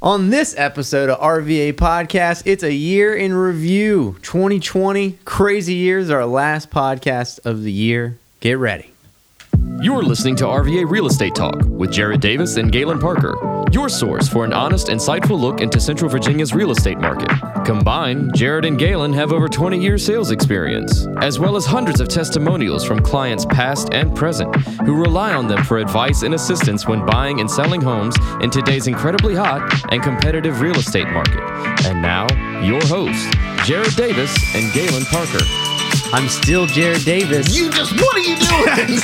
On this episode of RVA Podcast, it's a year in review. 2020, crazy years, our last podcast of the year. Get ready. You're listening to RVA Real Estate Talk with Jared Davis and Galen Parker, your source for an honest, insightful look into Central Virginia's real estate market. Combined, Jared and Galen have over 20 years sales experience, as well as hundreds of testimonials from clients past and present who rely on them for advice and assistance when buying and selling homes in today's incredibly hot and competitive real estate market. And now, your hosts, Jared Davis and Galen Parker. I'm still Jared Davis. You just what are you doing?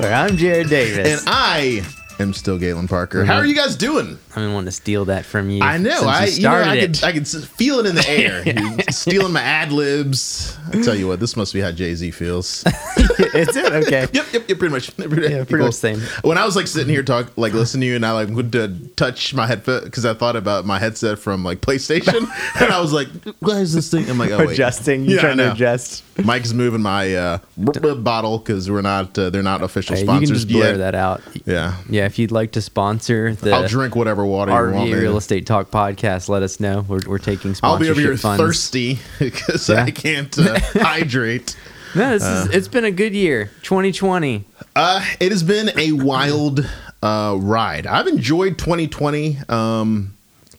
I'm Jared Davis. and I am still Galen Parker. How are you guys doing? I've been wanting to steal that from you. I know. I you you know, I could I could feel it in the air. You're stealing my ad libs. I tell you what, this must be how Jay Z feels. Is it okay? Yep, yep, yep. Pretty much. Yeah, pretty much same. When I was like sitting here talk, like listening to you, and I like went to touch my headset because I thought about my headset from like PlayStation, and I was like, "Why is this thing?" I'm like, "Oh wait, Adjusting. You're Yeah, trying to adjust. Mike's moving my uh, bottle because we're not uh, they're not official Hey, you can sponsors just blur yet. that out. Yeah, Yeah, if you'd like to sponsor the I'll drink whatever water you want. RV man. Real Estate Talk podcast, let us know. We're, we're taking I'll sponsorship be over here funds. thirsty because Yeah. I can't uh, hydrate. No, this is, it's been a good year. 2020. Uh, it has been a wild uh, ride. I've enjoyed 2020. Um,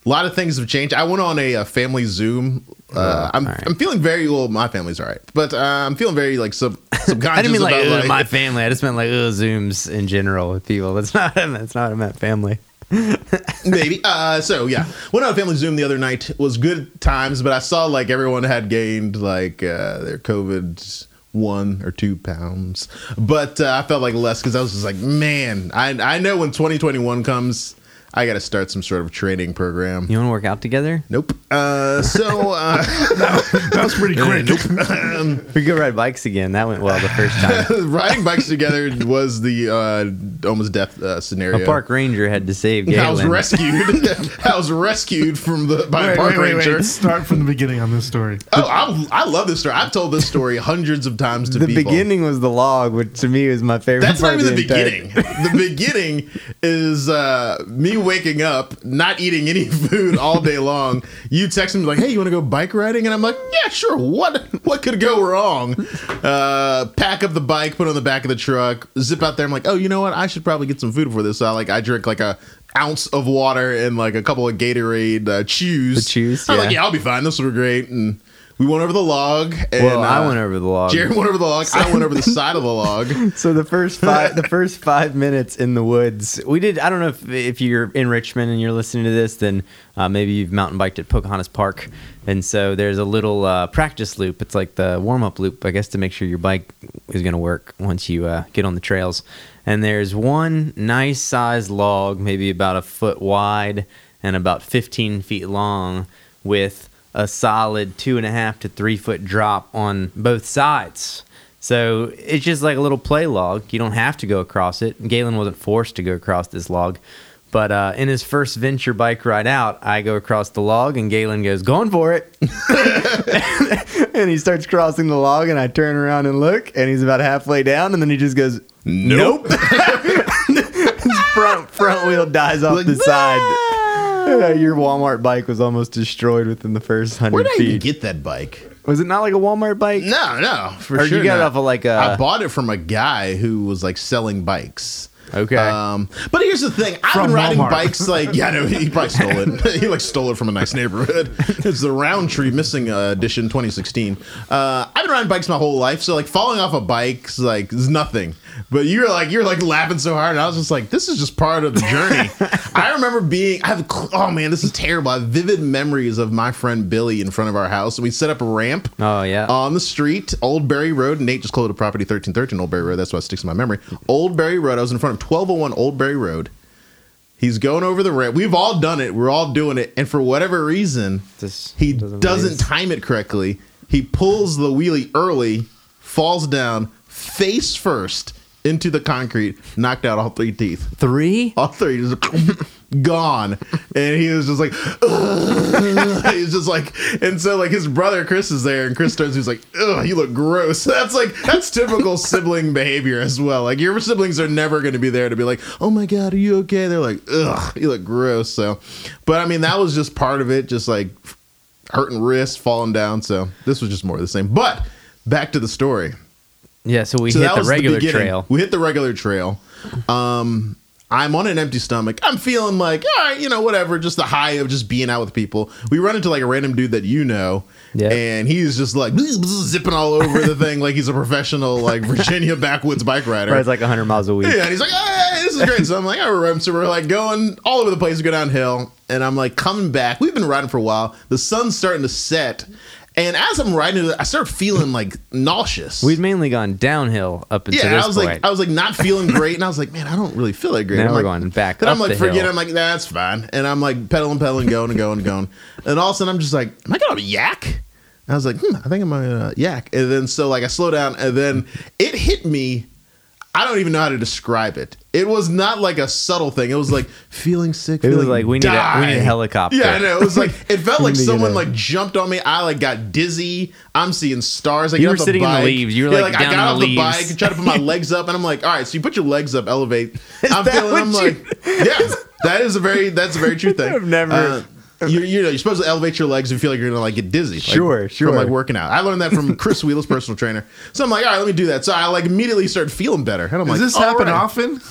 a lot of things have changed. I went on a, uh family Zoom. Uh, I'm, all right. I'm feeling very well. My family's all right, but uh, I'm feeling very like sub subconscious I didn't mean like, like my family. I just meant like Zooms in general with people. That's not that's not I meant family. maybe. Uh, so yeah, went on family Zoom the other night. It was good times, but I saw like everyone had gained like uh, their COVID one or two pounds, but uh, I felt like less because I was just like, man, I I know when 2021 comes, I got to start some sort of training program. You want to work out together? Nope. Uh, so uh, That was pretty quick. um, We go ride bikes again. That went well the first time. riding bikes together was the uh, almost death uh, scenario. A park ranger had to save Galen. I was rescued. I was rescued from the by a park wait, wait, ranger. wait. Start from the beginning on this story. Oh, I, I love this story. I've told this story hundreds of times to the people. beginning was the log, which to me was my favorite. That's not even of the entire- beginning. the beginning is uh, waking up, not eating any food all day long. You text me like, "Hey, you want to go bike riding?" And I'm like, "Yeah, sure. What what could go wrong?" Uh, pack up the bike, put it on the back of the truck, zip out there. I'm like, "Oh, you know what? I should probably get some food for this." So I like I drink like a ounce of water and like a couple of Gatorade uh, chews. The chews, I'm like, yeah. "Yeah, I'll be fine. This will be great." And we went over the log. And, Well, I uh, went over the log. Jared went over the log. I went over the side of the log. So the first five, the first five minutes in the woods, we did. I don't know if if you're in Richmond and you're listening to this, then uh, maybe you've mountain biked at Pocahontas Park, and so there's a little uh, practice loop. It's like the warm up loop, I guess, to make sure your bike is going to work once you uh, get on the trails. And there's one nice sized log, maybe about a foot wide and about 15 feet long, with a solid two and a half to three foot drop on both sides. So it's just like a little play log. You don't have to go across it. Galen wasn't forced to go across this log. But uh, in his first venture bike ride out, I go across the log and Galen goes, going for it. and he starts crossing the log and I turn around and look and he's about halfway down and then he just goes, nope. his front, front wheel dies off Like, the side. Your Walmart bike was almost destroyed within the first Where hundred did I even feet. get that bike? Was it not like a Walmart bike? No, no, for Or sure. you got it not. off of like a- I bought it from a guy who was like selling bikes. Okay. Um, but here's the thing: I've From been riding Walmart. bikes like yeah, no, he probably stole it. he like stole it from a nice neighborhood. It's the Roundtree Missing uh, Edition 2016. Uh, I've been riding bikes my whole life, so like falling off a bike's like is nothing. But you're like you're like laughing so hard, and I was just like, this is just part of the journey. I remember being, I have, oh man, this is terrible. I have vivid memories of my friend Billy in front of our house. And we set up a ramp Oh yeah. on the street, Old Berry Road. Nate just called it property 1313 Old Berry Road. That's why it sticks in my memory. Old Berry Road. I was in front of 1201 Oldbury Road. He's going over the ramp. We've all done it. We're all doing it. And for whatever reason, This he doesn't doesn't, time it correctly. He pulls the wheelie early, falls down face first into the concrete, knocked out all three teeth. Three? All three. Gone, and he was just like, he's just like, and so like his brother Chris is there, and Chris turns, he's like, "Ugh, you look gross." That's like that's typical sibling behavior as well. Like your siblings are never going to be there to be like, "Oh my god, are you okay?" They're like, "Ugh, you look gross." So, but I mean, that was just part of it, just like hurting wrists, falling down. So this was just more of the same. But back to the story. Yeah, so we So hit the regular beginning. trail. We hit the regular trail. Um, I'm on an empty stomach. I'm feeling like, all right, you know, whatever. Just the high of just being out with people. We run into like a random dude that you know, Yeah. and he's just like zipping all over the thing like he's a professional like Virginia backwoods bike rider. Rides like 100 miles a week. Yeah, and he's like, hey, this is great. So I'm like, all right, so we're like going all over the place, we go downhill, and I'm like coming back. We've been riding for a while. The sun's starting to set, and as I'm riding, I start feeling like nauseous. We'd mainly gone downhill up until yeah, this I was point. like, I was like not feeling great, and I was like, man, I don't really feel that great. Now I'm we're like, going back Then I'm like, the forget. it. I'm like, that's fine, and I'm like pedaling, pedaling, going and going and going, and all of a sudden I'm just like, am I going to yak? And I was like, hmm, I think I'm gonna yak, and then so like I slow down, and then it hit me. I don't even know how to describe it. It was not like a subtle thing. It was like feeling sick. It was like, we need a- we need a helicopter. Yeah, I know. It was like it felt like need to get someone like jumped on me. I like got dizzy. I'm seeing stars. I You were off the sitting in the leaves. You were, Yeah, like, I down got off the the bike, tried to put my legs up, and I'm like, all right. So you put your legs up, elevate. I'm feeling. I'm you- like, yeah, that is a very that's a very true thing. I've never- Uh, you, you know, you're supposed to elevate your legs and feel like you're gonna like get dizzy. like, Sure, sure. From like working out. I learned that from Chris Wheeler's personal trainer. So I'm like, all right, let me do that. So I like immediately started feeling better. And I'm Does like, this happen right. often?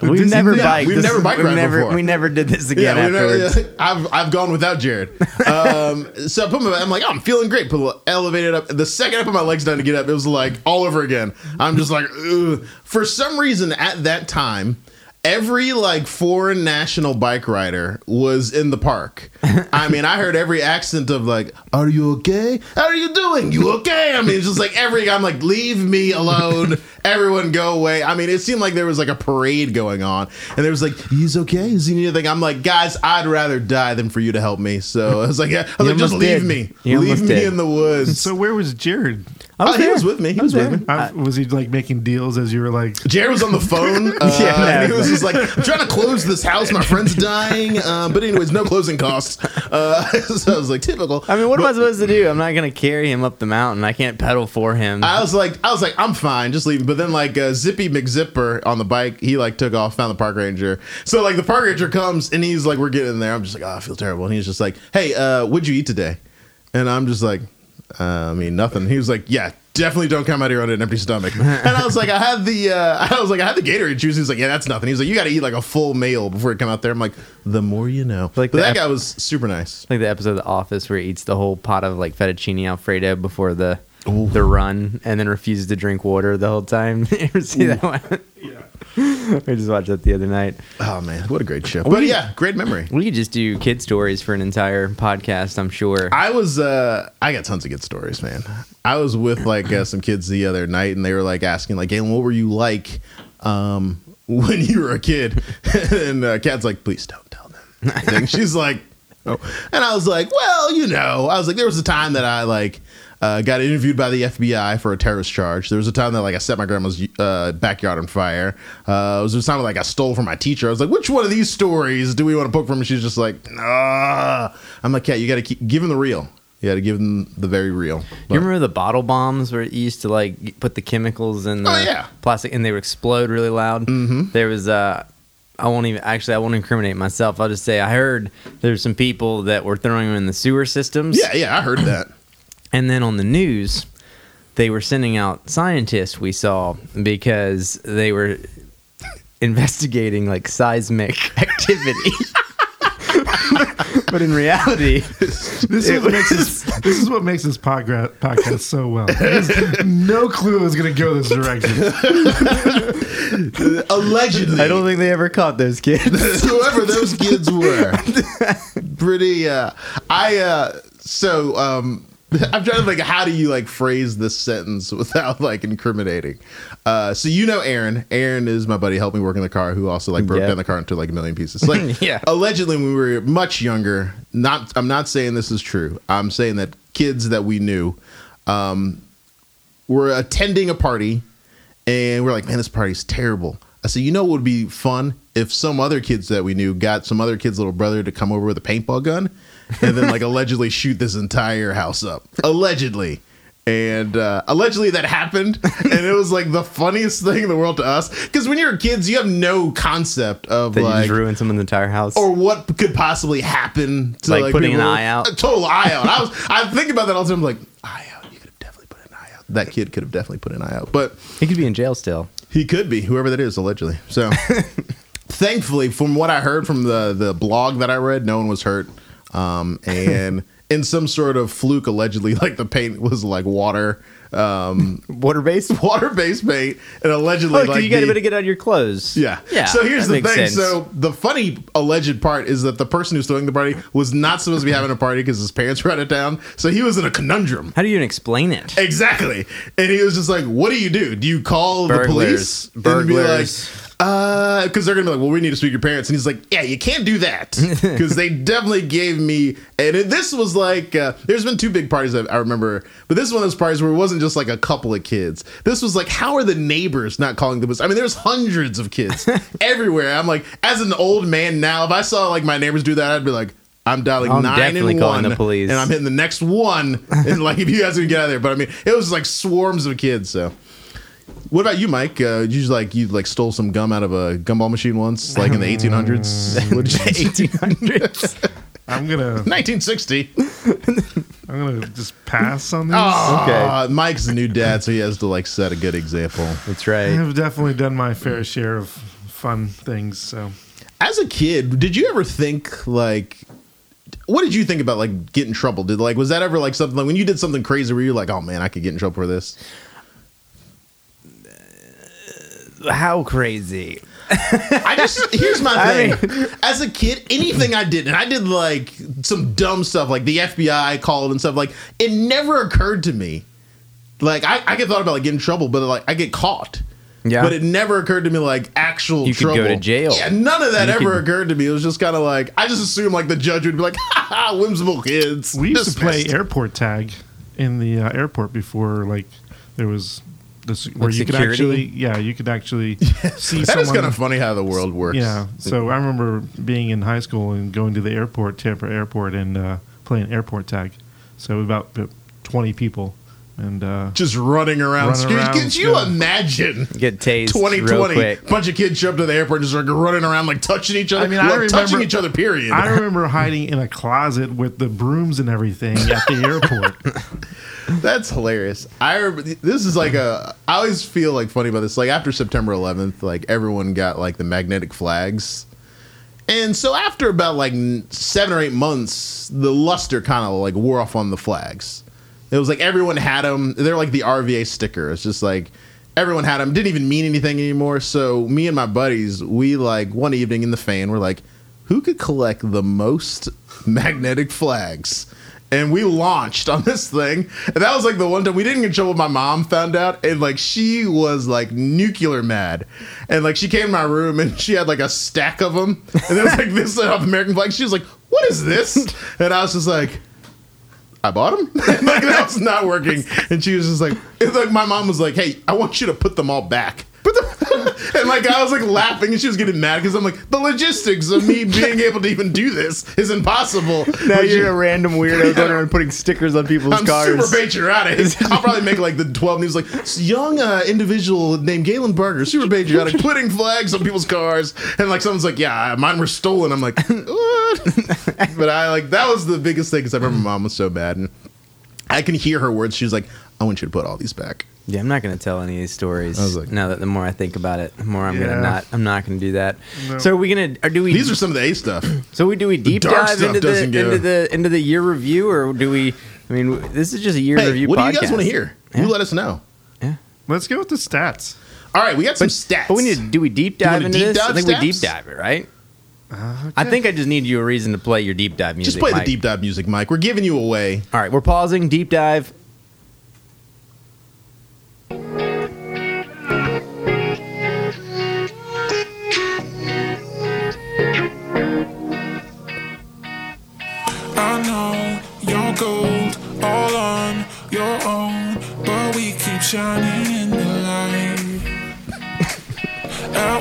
we've Dizzy never thing? biked. We've This never is- bike we ride never, before. We never did this again Yeah, we never- I've I've gone without Jared. Um, so I put my, I'm like, oh, I'm feeling great. Put the elevated up. The second I put my legs down to get up, it was like all over again. I'm just like, Ugh. for some reason at that time. Every like foreign national bike rider was in the park. I mean, I heard every accent of like, "Are you okay? How are you doing? You okay?" I mean, it's just like every. I'm like, "Leave me alone! Everyone, go away!" I mean, it seemed like there was like a parade going on, and there was like, "He's okay? Is he need anything?" I'm like, "Guys, I'd rather die than for you to help me." So I was like, "Yeah, I was You like, just almost leave me, You leave me did. in the woods." So where was Jared? I Oh, he was with me. He I was with me. I, was he like making deals as you were like? Jared was on the phone. Uh, Yeah, no, and he was just like, I'm trying to close this house. My friend's dying. Uh, but anyways, no closing costs. Uh, so I was like, typical. I mean, what am I supposed to do? I'm not going to carry him up the mountain. I can't pedal for him. I was like, I was like, I'm fine, just leave. But then like uh, Zippy McZipper on the bike, he like took off, found the park ranger. So like the park ranger comes and he's like, we're getting there. I'm just like, oh, I feel terrible. And he's just like, hey, uh, what'd you eat today? And I'm just like, uh, I mean, nothing. He was like, yeah. Definitely don't come out here on an empty stomach. And I was like, I had the, uh, I was like, I had the Gatorade juice. He's like, yeah, that's nothing. He's like, you got to eat like a full meal before you come out there. I'm like, the more you know. Like but that ep- guy was super nice. like the episode of The Office where he eats the whole pot of like fettuccine alfredo before the the run, and then refuses to drink water the whole time. you ever see that one? Yeah. we just watched that the other night. Oh man, what a great show. But yeah, great memory. We could just do kid stories for an entire podcast. I'm sure. I was uh I got tons of good stories, man. I was with like uh, some kids the other night and they were like asking like, "Galen, what were you like um when you were a kid?" and uh, Kat's like, "Please don't tell them." And she's like, "Oh." And I was like, "Well, you know, I was like there was a time that I like uh, got interviewed by the FBI for a terrorist charge. There was a time that like I set my grandma's uh, backyard on fire. Uh, there was a time like I stole from my teacher. I was like, which one of these stories do we want to poke from? And she's just like, nah. I'm like, yeah, you got to keep give them the real. You got to give them the very real. you But- remember the bottle bombs where it used to like put the chemicals in the Oh, yeah. plastic and they would explode really loud? Mm-hmm. There was uh, I won't even actually I won't incriminate myself. I'll just say I heard there's some people that were throwing them in the sewer systems. yeah, yeah, I heard that. And then on the news, they were sending out scientists we saw because they were investigating like seismic activity. but in reality, This It is, what makes was- this, this is what makes this podgra- podcast so well. No clue it was going to go this direction. Allegedly, I don't think they ever caught those kids. whoever those kids were. Pretty. Uh, I. Uh, so. Um, I'm trying to think. How do you like phrase this sentence without like incriminating? Uh, so you know Aaron. Aaron is my buddy. Helped me work in the car. Who also like broke Yeah. down the car into like a million pieces. Like Yeah. allegedly when we were much younger. Not. I'm not saying this is true. I'm saying that kids that we knew um, were attending a party, and we're like, man, this party's terrible. I said, you know what would be fun if some other kids that we knew got some other kid's little brother to come over with a paintball gun and then like allegedly shoot this entire house up. Allegedly. And uh, allegedly that happened, and it was like the funniest thing in the world to us. Because when you're kids, you have no concept of That like ruined someone's entire house. or what could possibly happen to Like like, putting an eye out? A total eye out. I was I think about that all the time. I'm like eye out. You could have definitely put an eye out. That kid could have definitely put an eye out, but he could be in jail still. he could be whoever that is allegedly. So thankfully, from what I heard from the the blog that I read, no one was hurt. Um, and in some sort of fluke, allegedly, like the paint was like water. Um, Water based. water based paint, and allegedly, Oh, like you got the- a bit to get out your clothes. yeah. Yeah. So here's the thing. sense. So the funny alleged part is that the person who's throwing the party was not supposed to be having a party because his parents were out of town. So he was in a conundrum. how do you even explain it? Exactly. And he was just like, what do you do? Do you call the Burglars. police? And be like, Burglars. uh, because they're gonna be like, well, we need to speak to your parents, and he's like, yeah, you can't do that because they definitely gave me. And it, this was like, uh, there's been two big parties I remember, but this is one of those parties where it wasn't just like a couple of kids. This was like, how are the neighbors not calling the police? I mean, there's hundreds of kids everywhere. I'm like, as an old man now, if I saw like my neighbors do that, I'd be like. I'm dialing I'm nine and one, the police. and I'm hitting the next one, and like if you guys can get out of there. But I mean, it was like swarms of kids. So, what about you, Mike? Uh, you just like you like stole some gum out of a gumball machine once, like in the 1800s, What did you- 1800s. I'm gonna 1960. I'm gonna just pass on this. Ah, Mike's the new dad, so he has to like set a good example. That's right. I've definitely done my fair share of fun things. So As a kid, did you ever think like? What did you think about like get in trouble? Did like was that ever like something like when you did something crazy where you're like, oh man, I could get in trouble for this? How crazy. I just here's my I thing. As a kid, anything I did, and I did like some dumb stuff, like the FBI called and stuff. Like it never occurred to me. Like I, I get thought about like getting in trouble, but like I get caught. Yeah. But it never occurred to me like actual You could go trouble. to jail. Yeah, none of that You ever could- occurred to me. It was just kind of like I just assumed like the judge would be like, ha ha, whimsical kids. we used to play Dismissed. airport tag in the uh, airport before, like there was this where With you could actually, yeah, you could actually see That someone. is kind of funny how the world works. Yeah. So I remember being in high school and going to the airport, Tampa Airport, and uh, playing airport tag. So about about twenty people, and uh, Just running around. Running Could- around, Could you yeah. imagine? Get tased real 2020, quick. bunch of kids show up to the airport and just like running around like touching each other. I mean, I remember- touching each other. Period. I remember hiding in a closet with the brooms and everything at the airport. That's hilarious. I this is like a. I always feel like funny about this. Like after September 11th, like everyone got like the magnetic flags, and so after about like seven or eight months, the luster kind of like wore off on the flags. It was like everyone had them. They're like the RVA sticker. It's just like everyone had them. Didn't even mean anything anymore. So me and my buddies, we like one evening in the fan, we're like, who could collect the most magnetic flags? And we launched on this thing. And that was like the one time we didn't get in trouble. My mom found out, and like she was like nuclear mad. And like she came to my room and she had like a stack of them. And there was like this uh, American flag. She was like, "What is this?" And I was just like, I bought them. like that was not working. And she was just like, like my mom was like, "Hey, I want you to put them all back." Put them, and like I was like laughing, and she was getting mad because I'm like, the logistics of me being able to even do this is impossible. Now But you're you- a random weirdo going around putting stickers on people's cars. I'm cars. super patriotic. I'll probably make like the 12 news like young uh, individual named Galen Parker, super patriotic, putting flags on people's cars, and like someone's like, yeah, mine were stolen. I'm like, what? but I like that was the biggest thing because I remember mom was so bad, and I can hear her words. She's like, I want you to put all these back. Yeah, I'm not going to tell any of these stories. I was like- now that the more I think about it, the more I'm Yeah. gonna not. I'm not gonna do that. No. So are we gonna? Or do we? These are some of the A stuff. so we do we deep dive into the doesn't go- into the into the year review, or do we? I mean, this is just a year Hey, review. what do you guys want to hear? Yeah. You let us know. Yeah, let's go with the stats. All right, we got some stats. But we need to do we deep dive wanna into deep this? I dive think we deep dive it, right? Uh, I think I just need you a reason to play your deep dive music. just play Mike. the deep dive music, Mike. We're giving you away. All right, we're pausing. Deep dive. I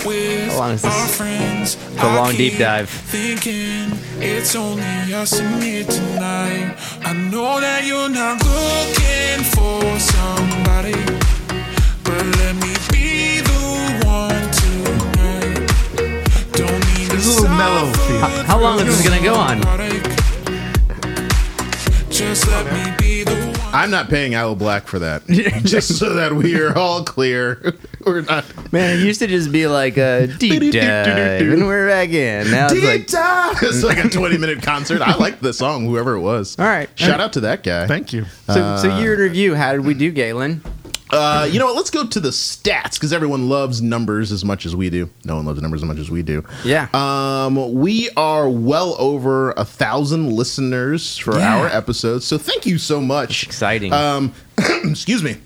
out with How long is this? friends. a long deep dive. Thinking it's only us in here tonight. I know that you're not looking for somebody, but let me be the one tonight. Don't need a little mellow. How, how long is this gonna go on? Just let me be the one. I'm not paying Owl Black for that. just so that we are all clear. We're not. Man, it used to just be like a deep dive, and we're back in. Now it's like, dive. It's like a 20 minute concert. I like the song, whoever it was. all right. Shout out to that guy. Thank you. So, so uh, year in review, how did we do, Galen? Uh, you know what? Let's go to the stats because everyone loves numbers as much as we do. No one loves numbers as much as we do. Yeah. Um, we are well over a thousand listeners for Yeah. our episodes, so thank you so much. Exciting. Um, excuse me.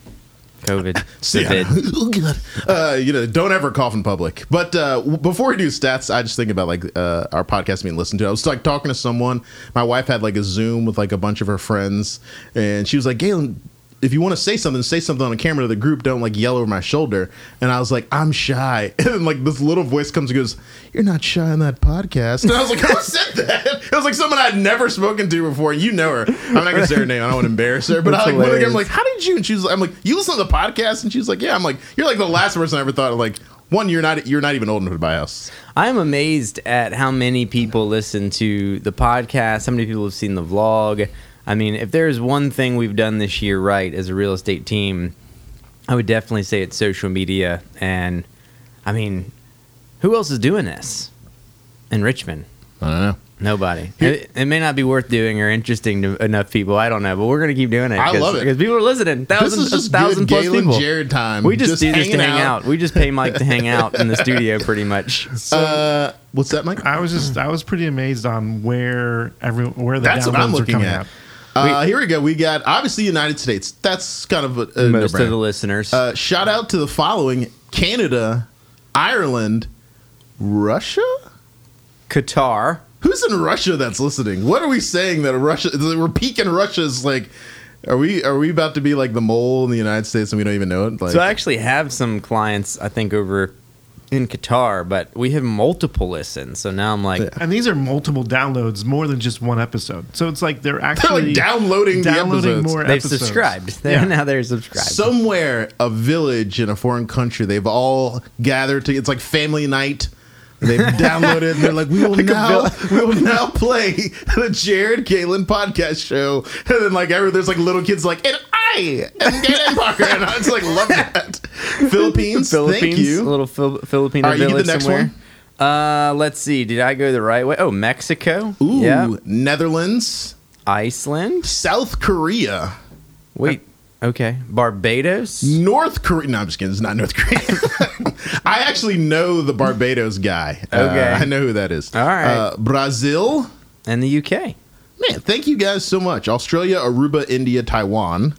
COVID. Yeah. Oh god. Uh, you know, don't ever cough in public. But uh, before we do stats, I just think about like uh, our podcast being listened to. I was like talking to someone. My wife had like a Zoom with like a bunch of her friends, and she was like, "Galen." If you want to say something, say something on the camera to the group. Don't like yell over my shoulder. And I was like, I'm shy. And then like this little voice comes and goes, "You're not shy on that podcast." And I was like, "Who said that?" It was like someone I'd never spoken to before. You know her. I'm not gonna say her name. I don't want to embarrass her. But I like, went I'm like, how did you? And she's, like, I'm like, you listen to the podcast? And she's like, yeah. I'm like, you're like the last person I ever thought of. Like, one, you're not, you're not even old enough to buy us. I'm amazed at how many people listen to the podcast. How many people have seen the vlog? I mean, if there's one thing we've done this year right as a real estate team, I would definitely say it's social media. And I mean, who else is doing this in Richmond? I don't know. Nobody. It, it may not be worth doing or interesting to enough people. I don't know, but we're gonna keep doing it. I love it. because people are listening. This Thousands, is just thousand good plus Galen people. Jared time. We just, do this to hang out. We just pay Mike to hang out in the studio, pretty much. Uh, what's that, Mike? I was just I was pretty amazed on where every where the That's downloads what I'm are coming at. out. Uh, here we go. We got obviously United States. That's kind of a, a Most no-brainer. of the listeners. Uh, shout out to the following: Canada, Ireland, Russia. Qatar. Who's in Russia that's listening? What are we saying that Russia? We're peaking Russia's like. Are we are we about to be like the mole in the United States and we don't even know it? Like, So I actually have some clients, I think, over in Qatar, but we have multiple listens. So now I'm like, Yeah. And these are multiple downloads, more than just one episode. So it's like they're they're actually like downloading, downloading the episodes. more they've episodes. subscribed. They're, Yeah. Now they're subscribed. Somewhere, a village in a foreign country, they've all gathered to. It's like family night. They've downloaded. and They're like, we will now, we will now play the Jared Galen podcast show. And then like, every, there's like little kids like, and I am Galen Parker, and I just like love that. Philippines, Philippines, thank you. a little Phil- Filipino All right, you get the village next somewhere. Uh, let's see. Did I go the right way? Oh, Mexico. Ooh, Yeah. Netherlands, Iceland. South Korea, Wait. Okay. Barbados. North Korea. No, I'm just kidding. It's not North Korea. I actually know the Barbados guy. Uh, Okay. I know who that is. All right. Uh, Brazil. And the UK. Man, thank you guys so much. Australia, Aruba, India, Taiwan.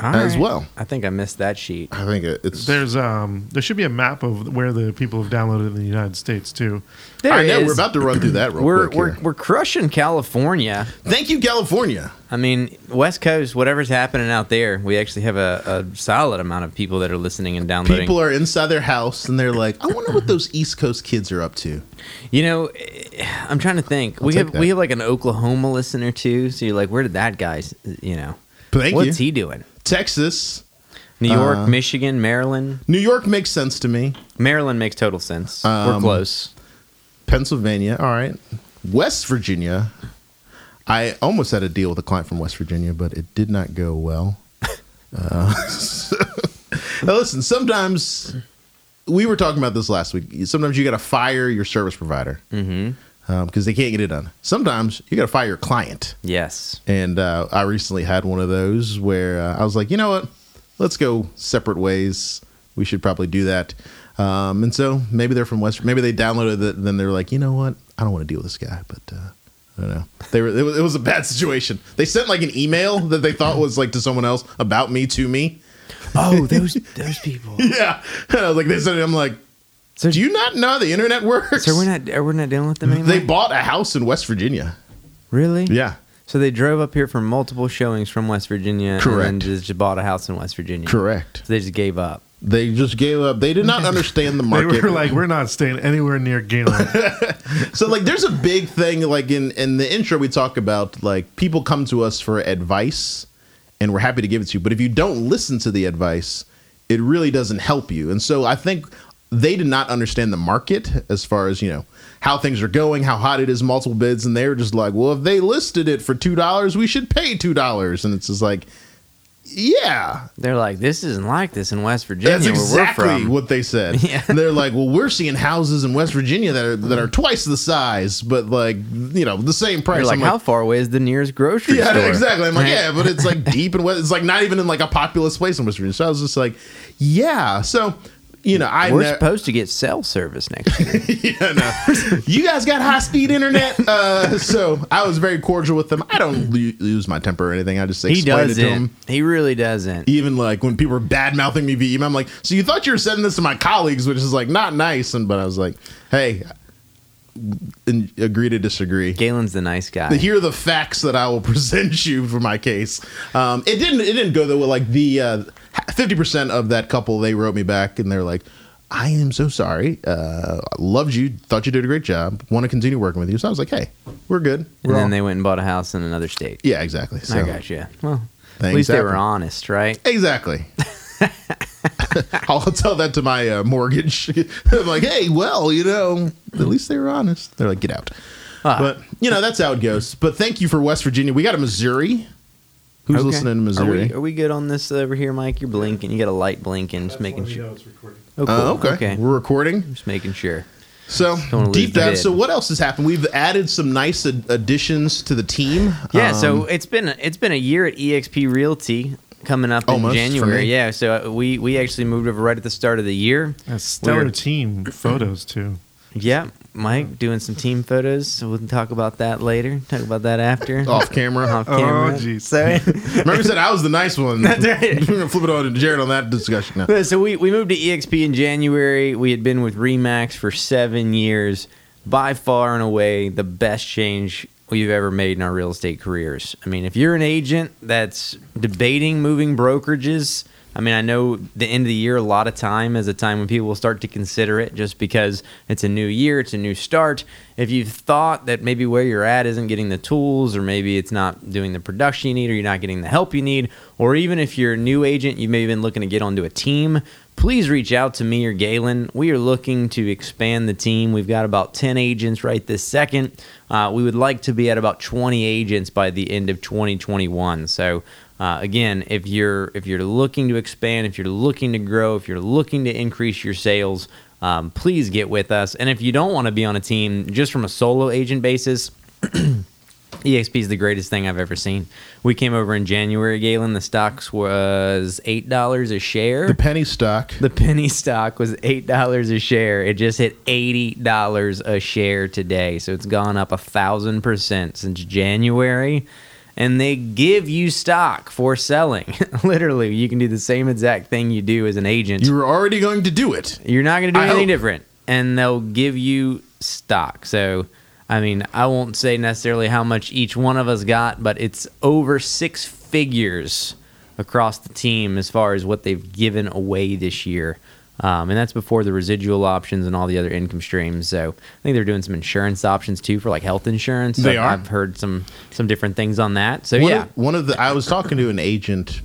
All As right. well. I think I missed that sheet. I think it- it's. There's um there should be a map of where the people have downloaded in the United States too. There I it know is. we're about to run through that real We're quick. we're, here. we're crushing California. Thank you, California. I mean, West Coast, whatever's happening out there, we actually have a, a solid amount of people that are listening and downloading. People are inside their house and they're like, I wonder what those East Coast kids are up to. you know, I'm trying to think. we have that. we have like an Oklahoma listener too. So you're like, where did that guy's? You know, Thank what's you. he doing? Texas, New York, Uh, Michigan, Maryland. New York makes sense to me. Maryland makes total sense. We're Um, close. Pennsylvania, all right. West Virginia. I almost had a deal with a client from West Virginia, but it did not go well. Uh, now, listen, sometimes we were talking about this last week. Sometimes you got to fire your service provider because Mm-hmm. they can't get it done. Sometimes you got to fire your client. Yes. And uh, I recently had one of those where uh, I was like, you know what? Let's go separate ways. We should probably do that. Um, and so maybe they're from West. Maybe they downloaded it. Then they're like, you know what? I don't want to deal with this guy. But uh, I don't know. They were. It was, it was a bad situation. They sent like an email that they thought was like to someone else about me to me. Oh, those those people. Yeah. And I was like, they said, it. I'm like, So, do you not know how the internet works? so we're not we're not dealing with them anymore. They bought a house in West Virginia. really? Yeah. So they drove up here for multiple showings from West Virginia, and Correct. then just bought a house in West Virginia. Correct. So they just gave up. They just gave up. They did not understand the market. They were like, we're not staying anywhere near Galen. so like there's a big thing like in in the intro we talk about like people come to us for advice and we're happy to give it to you but if you don't listen to the advice it really doesn't help you and so i think they did not understand the market as far as you know how things are going how hot it is multiple bids and they were just like well if they listed it for two dollars we should pay two dollars and it's just like yeah They're like, this isn't like this in West Virginia, that's where exactly we're from. what they said. Yeah. And they're like, "Well, we're seeing houses in West Virginia that are that are twice the size, but like you know the same price." Like, I'm how far away is the nearest grocery yeah, store? exactly. I'm like, yeah, but it's like deep in West. It's like not even in like a populous place in West Virginia. So I was just like, yeah. So you know, I we're ne- supposed to get cell service next year. yeah, no. you guys got high speed internet, uh, so I was very cordial with them. I don't lose my temper or anything. I just he does it to him. He really doesn't. Even like when people are bad mouthing me via email, I'm like, so you thought you were sending this to my colleagues, which is like not nice. And but I was like, hey, and agree to disagree. Galen's the nice guy. Here are the facts that I will present you for my case. Um, it didn't. It didn't go the way like the uh, 50% of that couple, they wrote me back and they're like, I am so sorry. Uh, loved you. Thought you did a great job. Want to continue working with you. So I was like, hey, we're good. We're and then all- they went and bought a house in another state. Yeah, exactly. So I got you. Well, at least happen. they were honest, right? Exactly. I'll tell that to my uh, mortgage. I'm like, hey, well, you know, at least they were honest. They're like, get out. Ah. But you know, that's how it goes. But thank you for West Virginia. We got a Missouri. Who's Okay. listening to Missouri? Are we, are we good on this over here, Mike? You're blinking. You got a light blinking. Just making sure. it's recording. Oh, cool. Uh, okay. okay. we're recording. Just making sure. So deep the dive. So what else has happened? We've added some nice ad- additions to the team. Yeah, so Um, it's been it's been a year at EXP Realty coming up in January. Yeah, so uh, we we actually moved over right at the start of the year. A stellar We're- team photos too. Yeah, Mike doing some team photos. So we can talk about that later. Talk about that after off camera. off camera. Oh, camera. jeez. So, Remember, you said I was the nice one. That's right. We're gonna flip it on to Jared on that discussion now. so we, we moved to EXP in January. We had been with Remax for seven years. By far and away, the best change we've ever made in our real estate careers. I mean, if you're an agent that's debating moving brokerages, I mean, I know the end of the year, a lot of time is a time when people will start to consider it just because it's a new year, it's a new start. If you've thought that maybe where you're at isn't getting the tools, or maybe it's not doing the production you need, or you're not getting the help you need, or even if you're a new agent, you've maybe been looking to get onto a team, please reach out to me or Galen. We are looking to expand the team. We've got about 10 agents right this second. Uh, we would like to be at about 20 agents by the end of 2021. So, uh, again, if you're if you're looking to expand, if you're looking to grow, if you're looking to increase your sales, um, please get with us. And if you don't want to be on a team, just from a solo agent basis, EXP is the greatest thing I've ever seen. We came over in January, Galen. The stocks was eight dollars a share. The penny stock. The penny stock was eight dollars a share. It just hit eighty dollars a share today, so it's gone up a thousand percent since January. And they give you stock for selling. Literally, you can do the same exact thing you do as an agent. You were already going to do it. You're not going to do I anything hope. different, and they'll give you stock. So, I mean, I won't say necessarily how much each one of us got, but it's over six figures across the team as far as what they've given away this year. Um, and that's before the residual options and all the other income streams. So I think they're doing some insurance options too for like health insurance. They I've, are? I've heard some some different things on that. So One yeah, of, one of the I was talking to an agent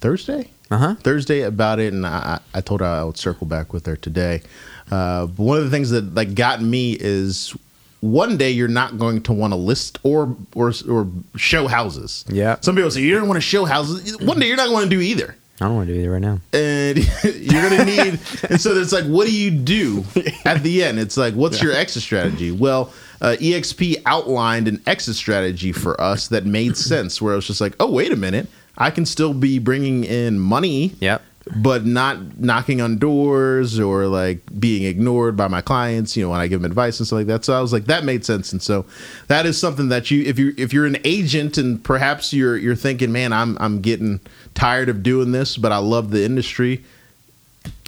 Thursday. uh huh. Thursday about it, and I, I told her I would circle back with her today. Uh, but one of the things that like got me is one day you're not going to want to list or or or show houses. Yeah. Some people say you don't want to show houses. One day you're not going to do either. I don't want to do either right now. And you're gonna need, and so it's like, what do you do at the end? It's like, what's your exit strategy? Well, uh, EXP outlined an exit strategy for us that made sense. Where it was just like, oh, wait a minute, I can still be bringing in money Yep. but not knocking on doors or like being ignored by my clients you know when i give them advice and stuff like that so i was like that made sense and so that is something that you if you if you're an agent and perhaps you're you're thinking man i'm i'm getting tired of doing this but i love the industry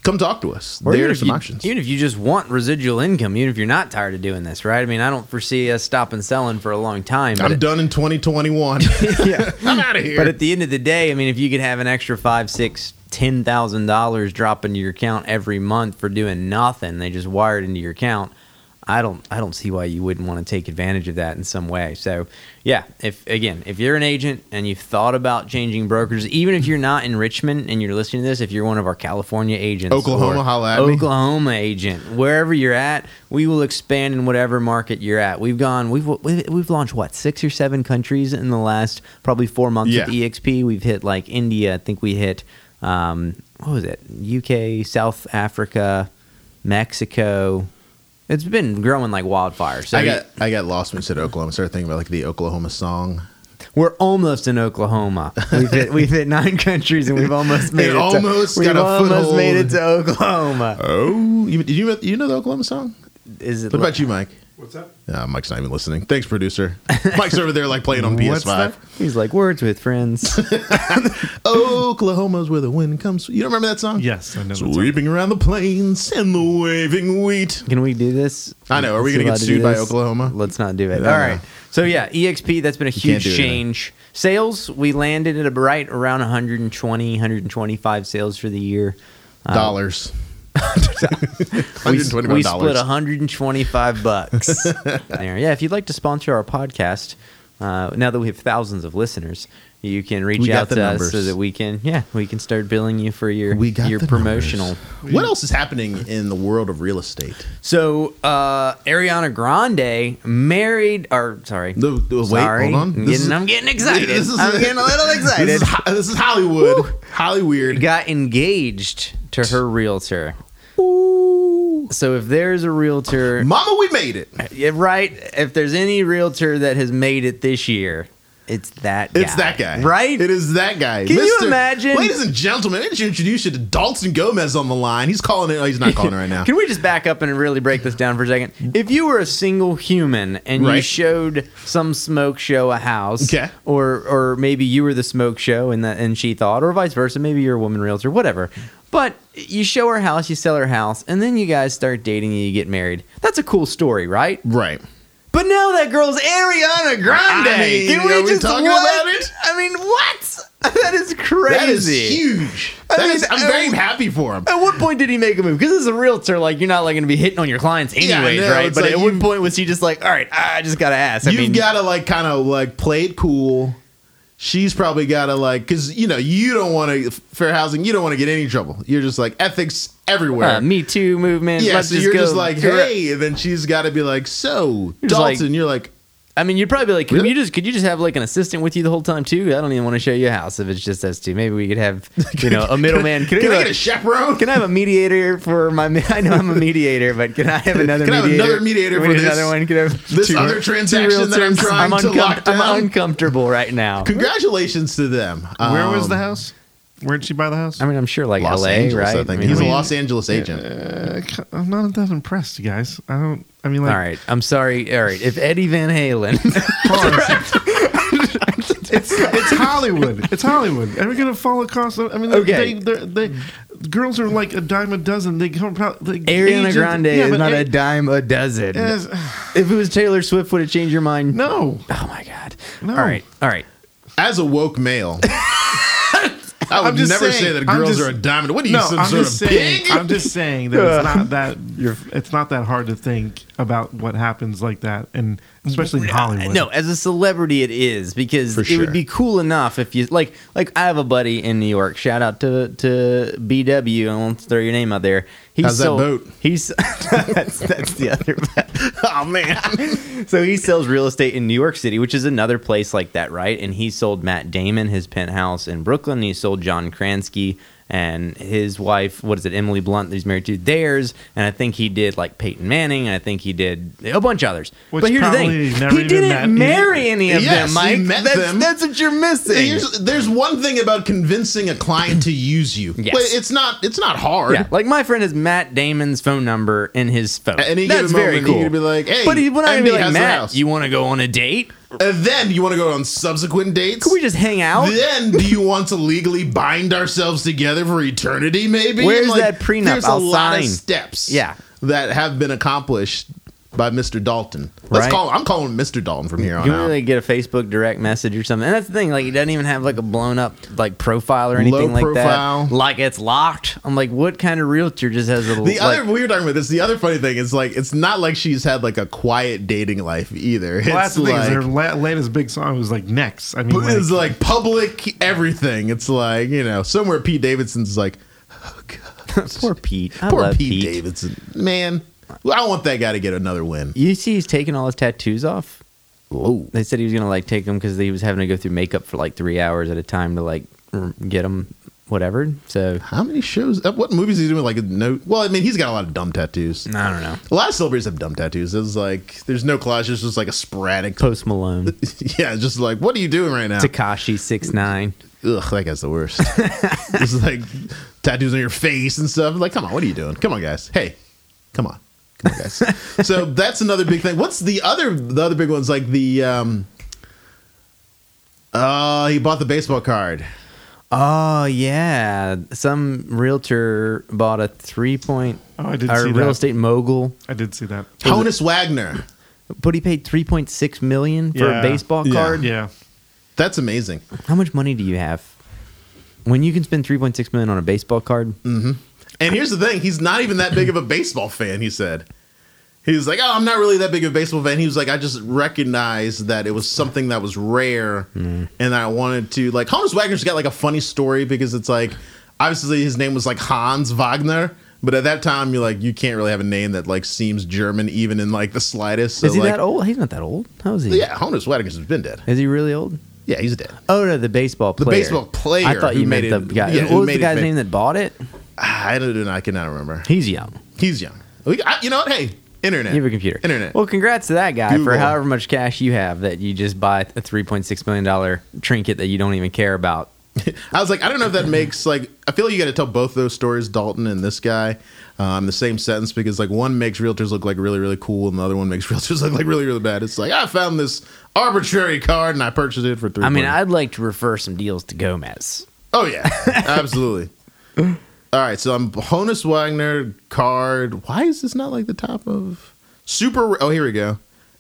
come talk to us Or there are some you- options Even if you just want residual income, even if you're not tired of doing this, right? I mean, I don't foresee us stopping selling for a long time. I'm it- done in 2021 yeah. i'm out of here But at the end of the day, I mean, if you could have an extra five, six, ten thousand dollars drop into your account every month for doing nothing. They just wired into your account. I don't I don't see why you wouldn't want to take advantage of that in some way. So yeah, if again, if you're an agent and you've thought about changing brokers, even if you're not in Richmond and you're listening to this, if you're one of our California agents, Oklahoma, holla. Oklahoma agent, wherever you're at, we will expand in whatever market you're at. We've gone, we've we've, we've launched what six or seven countries in the last probably four months Yeah. with EXP. We've hit like India. I think we hit um, what was it? UK, South Africa, Mexico. It's been growing like wildfire. So I got I got lost when you said Oklahoma. I started thinking about like the Oklahoma song. we're almost in Oklahoma. We've hit we've hit nine countries and we've almost made It it. to, almost we've got a almost foothold. made it to Oklahoma. Oh, you, did you you know the Oklahoma song? Is it? What about you, Mike? What's that? Uh, Mike's not even listening. Thanks, producer. Mike's over there like playing on What's PS5. He's like words with friends. Oklahoma's where the wind comes. You don't remember that song? Yes, I know. that song. Sweeping around the plains and the waving wheat. Can we do this? I know. Are we Is it gonna get allowed to sued by this? Oklahoma? Let's not do it. No, All So yeah, EXP. That's been a can't huge do anything. change. Sales. We landed at a right around 120, 125 sales for the year. Dollars. We, we split 125 bucks. there. Yeah, if you'd like to sponsor our podcast, uh, now that we have thousands of listeners, you can reach We out the to us so that we can, yeah, we can start billing you for your We got your promotional. numbers. What else is happening in the world of real estate? So uh, Ariana Grande married, or sorry, The- the- wait, sorry, hold on. I'm getting, is- I'm getting excited. This is- I'm getting a little excited. This is, ho- this is Hollywood. Holly weird. Got engaged to her realtor. So if there's a realtor, Mama, we made it. yeah, right? If there's any realtor that has made it this year, it's that. It's guy, that guy. right? It is that guy. Can you imagine- Ladies and gentlemen, let me introduce you to Dalton Gomez on the line. He's calling it. Oh, he's not calling it right now. Can we just back up and really break this down for a second? If you were a single human and you Right. showed some smoke show a house, Okay. or or maybe you were the smoke show and that and she thought, or vice versa, maybe you're a woman realtor, whatever. But you show her house, you sell her house, and then you guys start dating and you get married. That's a cool story, right? Right. But now that girl's Ariana Grande. I mean, Can we are we just talking what? about it? I mean, what? That is crazy. That is huge. I That mean, is- I'm I- very happy for him. At what point did he make a move? Because as a realtor, like you're not like going to be hitting on your clients Yeah, anyways, right? But like at what point was he just like, all right, I just got to ask? I You've got to like kind of like play it cool. She's probably got to like because you know you don't want to fair housing. You don't want to get any trouble. You're just like ethics everywhere. uh, Me Too movement. yeah, so just you're go just like, hey, and then she's got to be like, so You're just like- Dalton. you're like, I mean, you'd probably be like, could Really? you just could you just have like an assistant with you the whole time too? I don't even want to show you a house if it's just us two. Maybe we could have you know a middleman. can, I have get a chaperone? Can I have a mediator for my? I know I'm a mediator, but can I have another? Can I have mediator? another mediator We for this- Another one. Can I have this two- other two transaction that I'm realtors? trying to uncom- lock down? I'm uncomfortable right now. Congratulations to them. Where was Um, the house? Where'd she buy the house? I mean, I'm sure like Los L.A. Angeles, right? I think mean, he's a Los Angeles agent. Uh, I'm not that impressed, you guys. I don't. I mean, like, All right, I'm sorry. All right, if Eddie Van Halen, it's it's Hollywood. It's Hollywood. Are we gonna fall across? I mean, Okay. they, they, they, girls are like a dime a dozen. They come probably Ariana agents- Grande Yeah, is not A- a dime a dozen. Yes. If it was Taylor Swift, would it change your mind? No, Oh my god. No. All right. All right. As a woke male, I would I'm just never saying, say that girls just- are a diamond. What are you, no. some I'm sort just of saying. pig? I'm just saying that it's not that. It's not that hard to think about what happens like that, and especially in Hollywood. No, as a celebrity, it is because For it would be cool enough if you like. Like I have a buddy in New York. Shout out to to BW. I won't throw your name out there. He's How's that boat? He's that's, that's the other. oh man, so he sells real estate in New York City, which is another place like that, right? And he sold Matt Damon his penthouse in Brooklyn. He sold John Krasinski and his wife, what is it, Emily Blunt, that he's married to, theirs. And I think he did like Peyton Manning. And I think he did a bunch of others. Which but here's the thing: never he didn't met- marry any of Yes, them, he Mike. met that's, them. that's what you're missing. Here's, there's one thing about convincing a client to use you. Yes. But it's not. It's not hard. yeah, like my friend has Matt Damon's phone number in his phone. At any That's given very moment, he cool. could be like, "Hey, but he would not MD be like, Matt, you want to go on a date? And then you want to go on subsequent dates. Could we just hang out? Then do you want to legally bind ourselves together for eternity? Maybe. Where's Like, that prenup? There's a I'll lot sign. of steps. Yeah. That have been accomplished by Mr. Dalton. Let's Right. call. I'm calling him Mr. Dalton from here on You out. really get a Facebook direct message or something, and that's the thing. Like, he doesn't even have like a blown up like profile or anything Low like profile. that. Like it's locked. I'm like, what kind of realtor just has a little? The like, other we were talking about this. The other funny thing is like it's not like she's had like a quiet dating life either. It's that's the thing. is her la- latest big song was like next. I mean, it's like, like public everything. It's like you know somewhere Pete Davidson's like, oh god, poor Pete. I poor love Pete, Pete. Davidson. Man, I want that guy to get another win. You see, he's taking all his tattoos off. Whoa. They said he was gonna like take them because he was having to go through makeup for like three hours at a time to like get them, whatever. So How many shows? uh, What movies is he doing? Like no. Well, I mean, he's got a lot of dumb tattoos. I don't know. A lot of celebrities have dumb tattoos. It's like there's no collage. It's just like a sporadic. Post Malone, yeah, just like what are you doing right now? Tekashi six nine. Ugh, that guy's the worst. is like tattoos on your face and stuff. Like, come on, what are you doing? Come on, guys. Hey, come on, come on, guys. so that's another big thing. What's the other? The other big ones like the. um uh, he bought the baseball card. Oh yeah, some realtor bought a three point. Oh, I did or see real that. estate mogul, I did see that. Honus Wagner. but he paid three point six million for Yeah. a baseball Yeah. card. Yeah, That's amazing. How much money do you have? When you can spend three point six million on a baseball card, And here's the thing: he's not even that big of a baseball fan. He said. He was like, "Oh, I'm not really that big of a baseball fan." He was like, "I just recognized that it was something that was rare, mm. and I wanted to like." Hans Wagner's got like a funny story because it's like, obviously his name was like Hans Wagner, but at that time you're like, you can't really have a name that like seems German even in like the slightest. So, is he like, that old? He's not that old. How is he? Yeah, Honus Wagner's been dead. Is he really old? Yeah, he's dead. Oh no, the baseball player. The baseball player I thought you meant made the it- guy. yeah, what was the guy's name that bought it? I don't. Know. I cannot remember. He's young. He's young. We, I, you know what? Hey, internet. You have a computer. Internet. Well, congrats to that guy for however much cash you have that you just buy a three point six million dollar trinket that you don't even care about. I was like, I don't know if that makes like. I feel like you got to tell both those stories, Dalton and this guy, um, the same sentence because like one makes realtors look like really really cool, and the other one makes realtors look like really really bad. It's like I found this arbitrary card and I purchased it for three. I mean, I'd like to refer some deals to Gomez. oh yeah, absolutely. All right, so I'm Honus Wagner card. Why is this not like the top of super? Oh, here we go.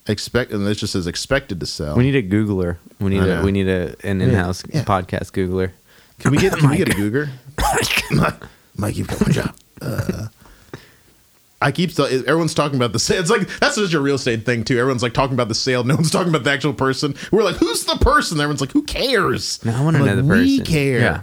Expect and this just says expected to sell. We need a Googler. We need a we need a an in house Yeah. podcast Googler. Can we get can we get a Googler? Mike, you've got one job. Uh, I keep st- everyone's talking about the sale. It's like that's such a real estate thing too. Everyone's like talking about the sale. No one's talking about the actual person. We're like, who's the person? Everyone's like, who cares? No, I want to I'm know like, the person. We care. Yeah.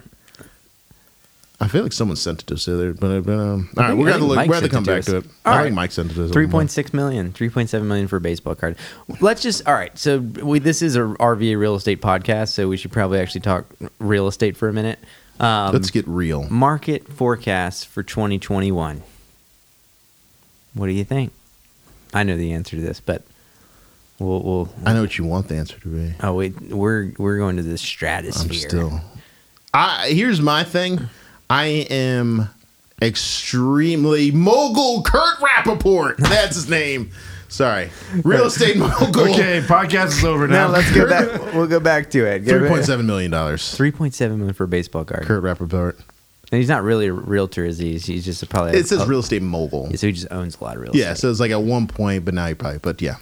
I feel like someone sent it to us the other, but, but um, all right, we're gonna look. Mike We're gonna come to back to it. All I right. think Mike sent it to us. Three point six million, 3.7 million for a baseball card. Let's just all right. So we this is a RVA real estate podcast, so we should probably actually talk real estate for a minute. Um, Let's get real. market forecast for 2021. What do you think? I know the answer to this, but we'll. we'll I know what you want the answer to be. oh wait, we're we're going to the I'm still. I here's my thing. I am extremely mogul Kurt Rappaport. That's his name. Sorry, real estate mogul. Okay, podcast is over now. Now let's get back. We'll go back to it. Three point seven million dollars. Three point seven million for a baseball card. Kurt Rappaport. And he's not really a realtor, is he? He's- He's just a probably. It says a- real estate mogul. So he just owns a lot of real estate. Yeah, estate. so it's like at one point, but now he probably. But yeah,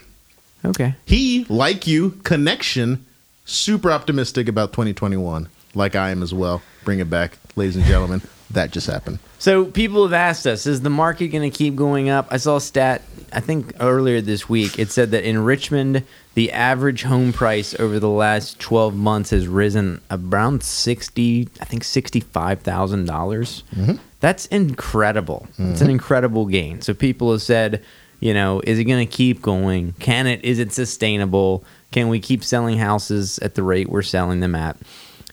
Okay. he like you connection, super optimistic about 2021, like I am as well. Bring it back, ladies and gentlemen. That just happened. So people have asked us: Is the market going to keep going up? I saw a stat. I think earlier this week it said that in Richmond, the average home price over the last twelve months has risen around sixty. I think sixty-five thousand dollars. Mm-hmm. That's incredible. It's an mm-hmm. incredible gain. So people have said, you know, is it going to keep going? Can it? Is it sustainable? Can we keep selling houses at the rate we're selling them at?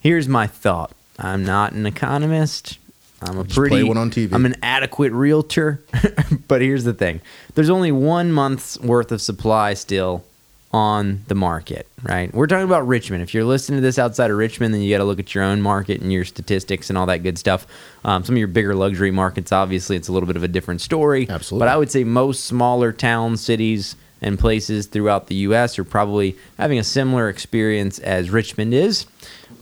Here's my thought. I'm not an economist. I'm a Just pretty. play one on TV. I'm an adequate realtor. but here's the thing: there's only one month's worth of supply still on the market. Right? We're talking about Richmond. If you're listening to this outside of Richmond, then you got to look at your own market and your statistics and all that good stuff. Um, some of your bigger luxury markets, obviously, it's a little bit of a different story. Absolutely. But I would say most smaller towns, cities, and places throughout the U.S. are probably having a similar experience as Richmond is.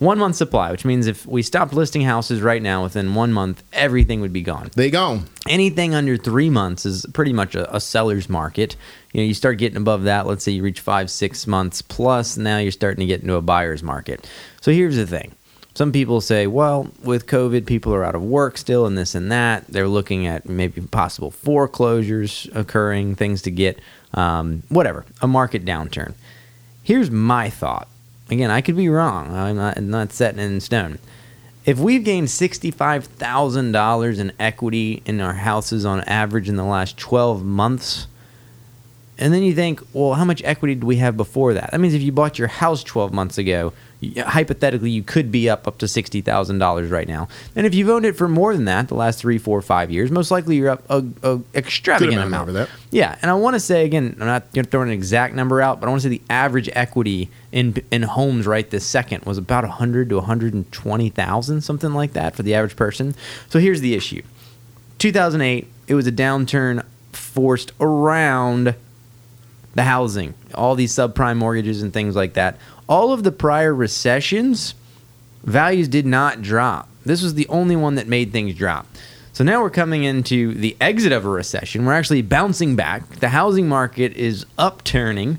One month supply, which means if we stopped listing houses right now, within one month, everything would be gone. They gone. anything under three months is pretty much a, a seller's market. You know, you start getting above that. Let's say you reach five, six months plus. Now you're starting to get into a buyer's market. So here's the thing. Some people say, well, with COVID, people are out of work still, and this and that. They're looking at maybe possible foreclosures occurring, things to get, um, whatever, a market downturn. Here's my thought. Again, I could be wrong. I'm not, I'm not setting in stone. If we've gained $65,000 in equity in our houses on average in the last 12 months, and then you think, well, how much equity do we have before that? That means if you bought your house 12 months ago, hypothetically, you could be up up to $60,000 right now. And if you've owned it for more than that, the last three, four, five years, most likely you're up a, a extravagant amount amount. over that. Yeah, and I want to say again, I'm not going to throw an exact number out, but I want to say the average equity in in homes right this second was about 100 to 120,000, something like that for the average person. So here's the issue: 2008, it was a downturn forced around the housing, all these subprime mortgages and things like that. All of the prior recessions, values did not drop. This was the only one that made things drop. So now we're coming into the exit of a recession. We're actually bouncing back. The housing market is upturning.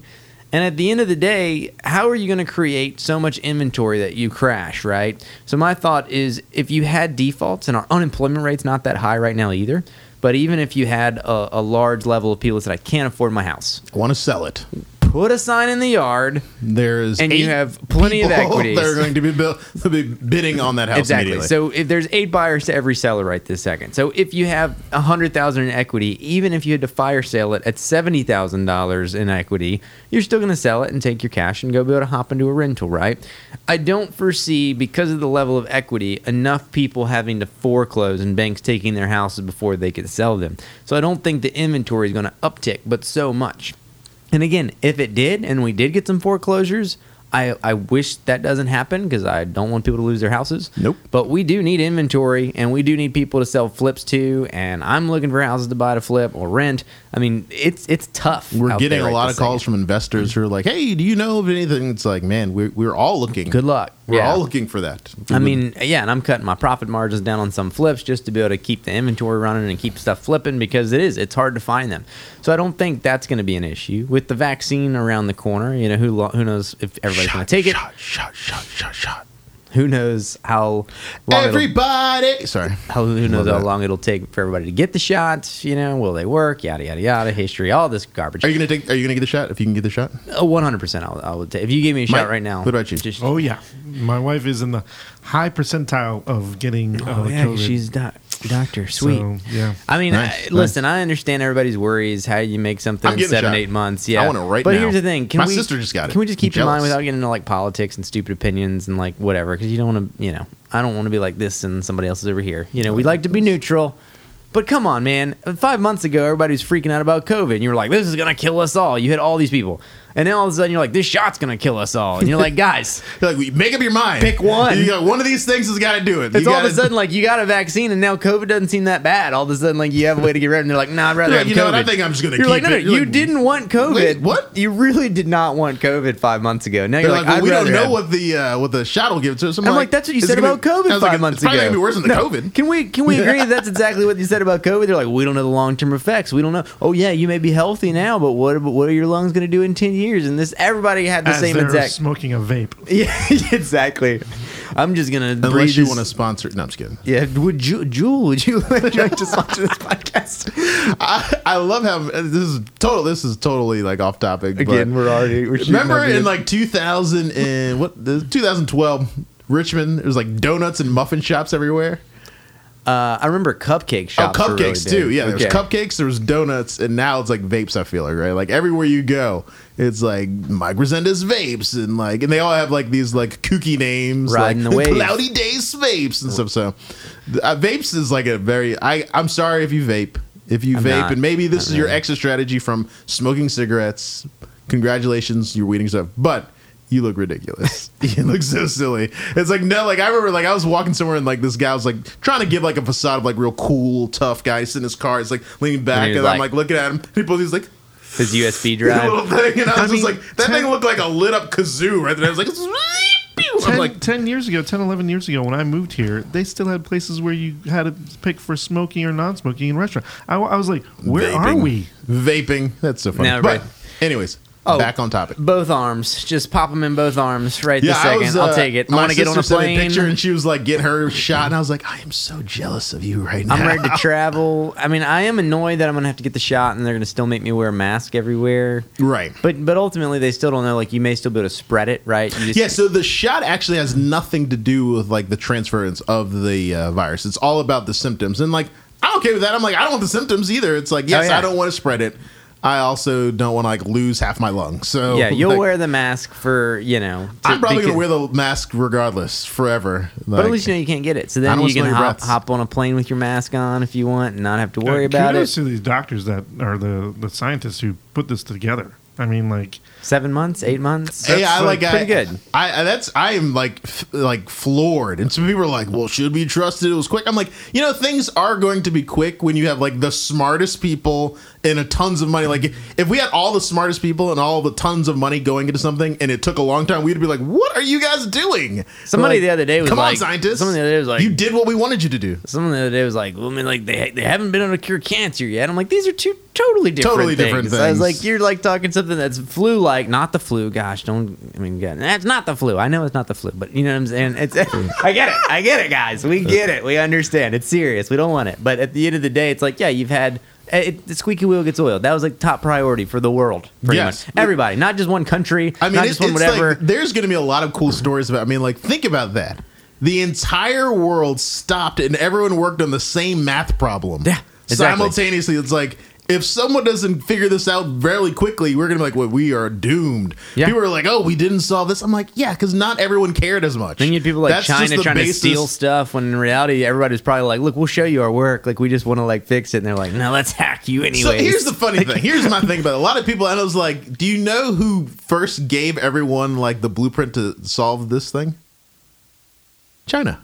And at the end of the day, how are you going to create so much inventory that you crash, right? So my thought is if you had defaults and our unemployment rate's not that high right now either, but even if you had a, a large level of people that said, I can't afford my house, I want to sell it. Put a sign in the yard. There's And you have plenty of equity. are going to be, built, to be bidding on that house Exactly. immediately. So if there's eight buyers to every seller right this second. So if you have a hundred thousand in equity, even if you had to fire sale it at seventy thousand dollars in equity, you're still going to sell it and take your cash and go be able to hop into a rental, right? I don't foresee because of the level of equity enough people having to foreclose and banks taking their houses before they could sell them. So I don't think the inventory is going to uptick, but so much. And again, if it did, and we did get some foreclosures, I, I wish that doesn't happen because I don't want people to lose their houses. Nope. But we do need inventory, and we do need people to sell flips to. And I'm looking for houses to buy to flip or rent. I mean, it's it's tough. We're getting a lot of calls second. from investors who are like, "Hey, do you know of anything?" It's like, man, we're we're all looking. Good luck. We're Yeah. all looking for that. I mean, yeah, and I'm cutting my profit margins down on some flips just to be able to keep the inventory running and keep stuff flipping because it is it's hard to find them. So I don't think that's going to be an issue with the vaccine around the corner. You know, who who knows if everybody's going to take it? Shot, shot, shot, shot, shot. Who knows how long it'll- Everybody, sorry. how who knows how long it'll take for everybody to get the shots? You know, will they work? Yada yada yada. History, all this garbage. Are you gonna take? Are you gonna get the shot? If you can get the shot, One hundred percent. I would take. If you gave me a shot Mike, right now, what about you? Just, Oh yeah, my wife is in the high percentile of getting uh, oh yeah, COVID. she's doc- doctor. Sweet. So, yeah. I mean, Nice, I, listen, I understand everybody's worries. How you make something in seven, eight months? Yeah, I want it right But now. here's the thing: can My we, sister just got it. Can we just keep in mind without getting into like politics and stupid opinions and like whatever? Because you don't want to, you know, I don't want to be like this and somebody else is over here. You know, we like to be neutral. But come on, man. Five months ago, everybody was freaking out about COVID. And you were like, this is going to kill us all. You hit all these people. And then all of a sudden, you're like, this shot's going to kill us all. And you're like, guys, You're like, make up your mind. Pick one. You got one of these things has got to do it. it's You all of a sudden like you got a vaccine and now COVID doesn't seem that bad. All of a sudden, like you have a way to get rid of it. And they're like, nah, I'd rather You're have like, you know what? I think I'm just gonna You're like, no, it. no, You're like, didn't want COVID. Wait, what? You really did not want COVID five months ago. Now you're like, like, well, we don't know have- what the uh, what the shot will give to us. I'm like, that's what you said it gonna- about COVID five like, months it's probably ago. gonna be worse than the No. COVID. Can we can we agree that that's exactly what you said about COVID? They're like, we don't know the long term effects. We don't know. Oh yeah, you may be healthy now, but what what are your lungs going to do in ten years? Years, and this everybody had the As same they're exact. smoking a vape. Yeah, exactly. I'm just gonna breathe Unless you this- want to sponsor. No, I'm just kidding. Yeah, would you, Juul? Would you like to sponsor this podcast? I, I love how uh, this is total. This is totally like off topic. Again, but we're already. We're shooting remember over in here. like 2000 and what the 2012 Richmond? There was like donuts and muffin shops everywhere. Uh, I remember cupcake Oh, shops. really cupcakes big. too. Yeah, there was cupcakes. There was donuts, and now it's like vapes. I feel like right, like everywhere you go, it's like Mike Resendiz vapes, and like, and they all have like these like kooky names, Riding like the. Cloudy Days vapes and stuff. So, uh, vapes is like a very. I I'm sorry if you vape, if you I'm vape, not. and maybe this is your really. exit strategy from smoking cigarettes. Congratulations, you're weeding stuff, but. You look ridiculous. you look so silly. It's like no, like I remember, like I was walking somewhere and like this guy was like trying to give like a facade of like real cool, tough guy sitting in his car. It's like leaning back, he and, was I'm like- like looking at him. People, he's like His USB this little drive. thing, and I was I just mean, like, that thing looked like a lit up kazoo right there. I was like, 10, like, 10 years ago, 10, 11 years ago, when I moved here, they still had places where you had to pick for smoking or non smoking in restaurant. I, I was like, where are we? Vaping. That's so funny. Now, but, right. anyways, Oh. back on topic. Both arms. Just pop them in both arms right this second. was, I'll uh, take it. I want to get on a sister sent me plane. picture and she was like "Get her shot, and I was like, I am so jealous of you right now. I'm ready to travel. I mean, I am annoyed that I'm gonna have to get the shot, and they're gonna still make me wear a mask everywhere. Right. But but ultimately, they still don't know. Like, you may still be able to spread it, right? Just, Yeah, so the shot actually has nothing to do with like the transference of the uh, virus. It's all about the symptoms, and like I'm okay with that. I'm like I don't want the symptoms either. It's like yes, Oh, yeah. I don't want to spread it. I also don't want to like lose half my lungs. So yeah. You'll like, wear the mask for you know. to- I'm probably gonna wear the mask regardless forever. But at least you know you can't get it. So then you can hop, hop on a plane with your mask on if you want, and not have to worry Uh, about kudos it. to these doctors that are the, the scientists who put this together. I mean, like, Seven months, eight months. Hey, I like pretty I, good. I, I that's I am like f- like floored, and some people are like, "Well, should we trust it? It was quick." I'm like, you know, things are going to be quick when you have like the smartest people and a tons of money. Like, if we had all the smartest people and all the tons of money going into something, and it took a long time, we'd be like, "What are you guys doing?" Somebody Like, the other day was "Come on, like- scientists!" someone the other day was like- "You did what we wanted you to do." Someone the other day was like, well, I mean, like they they haven't been able to cure cancer yet. I'm like, these are two totally different, Totally different things. I was like, you're like talking something that's flu-like, not the flu. Gosh, don't. I mean, God, that's not the flu. I know it's not the flu, but you know what I'm saying. It's. I get it. I get it, guys. We get it. We understand. It's serious. We don't want it. But at the end of the day, it's like, yeah, you've had. Eh, it, the squeaky wheel gets oiled. That was like top priority for the world. Pretty Yes. much everybody, not just one country, I mean, not it's, just one it's whatever. like there's going to be a lot of cool stories about. I mean, like think about that. The entire world stopped and everyone worked on the same math problem. Yeah, exactly. simultaneously. It's like if someone doesn't figure this out fairly quickly, we're gonna be like, "Well, we are doomed." Yeah. People are like, "Oh, we didn't solve this." I'm like, "Yeah, because not everyone cared as much." Then you had people like That's China trying basis- to steal stuff when in reality everybody's probably like, look, we'll show you our work. Like we just want to like fix it. And they're like, no, let's hack you anyway." So here's the funny thing. Here's my thing about it. A lot of people, and I was like, do you know who first gave everyone like the blueprint to solve this thing? China.